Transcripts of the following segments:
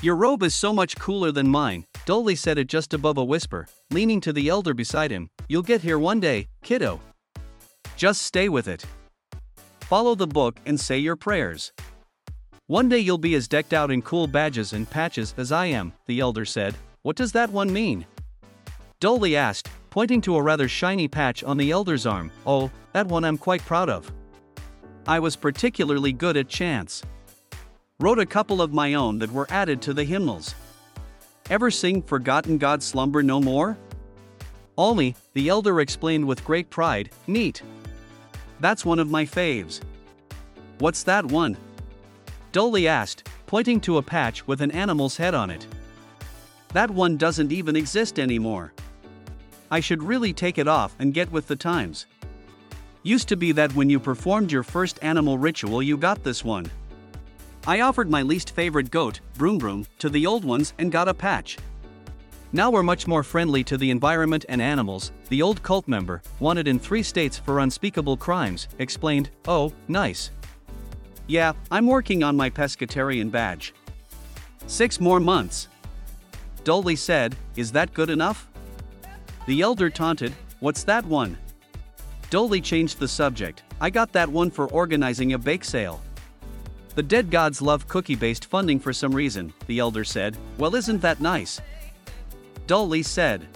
Your robe is so much cooler than mine, Dolly said it just above a whisper, leaning to the elder beside him. You'll get here one day, kiddo. Just stay with it. Follow the book and say your prayers. One day you'll be as decked out in cool badges and patches as I am, the elder said. What does that one mean? Dolly asked, pointing to a rather shiny patch on the elder's arm. Oh, that one I'm quite proud of. I was particularly good at chants. Wrote a couple of my own that were added to the hymnals. Ever sing Forgotten God Slumber No More? Ollie, the elder explained with great pride, neat. That's one of my faves. What's that one? Dolly asked, pointing to a patch with an animal's head on it. That one doesn't even exist anymore. I should really take it off and get with the times. Used to be that when you performed your first animal ritual, you got this one. I offered my least favorite goat, Broom Broom, to the old ones and got a patch. Now we're much more friendly to the environment and animals, the old cult member, wanted in three states for unspeakable crimes, explained, Oh, nice. Yeah, I'm working on my pescatarian badge. Six more months. Dolly said, Is that good enough? The elder taunted, What's that one? Dolly changed the subject, I got that one for organizing a bake sale. The dead gods love cookie based funding for some reason, the elder said. Well, isn't that nice? Dolly said.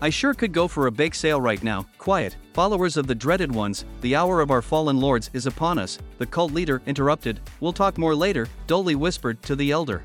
I sure could go for a bake sale right now. Quiet, followers of the dreaded ones, the hour of our fallen lords is upon us, the cult leader interrupted. We'll talk more later, Dolly whispered to the elder.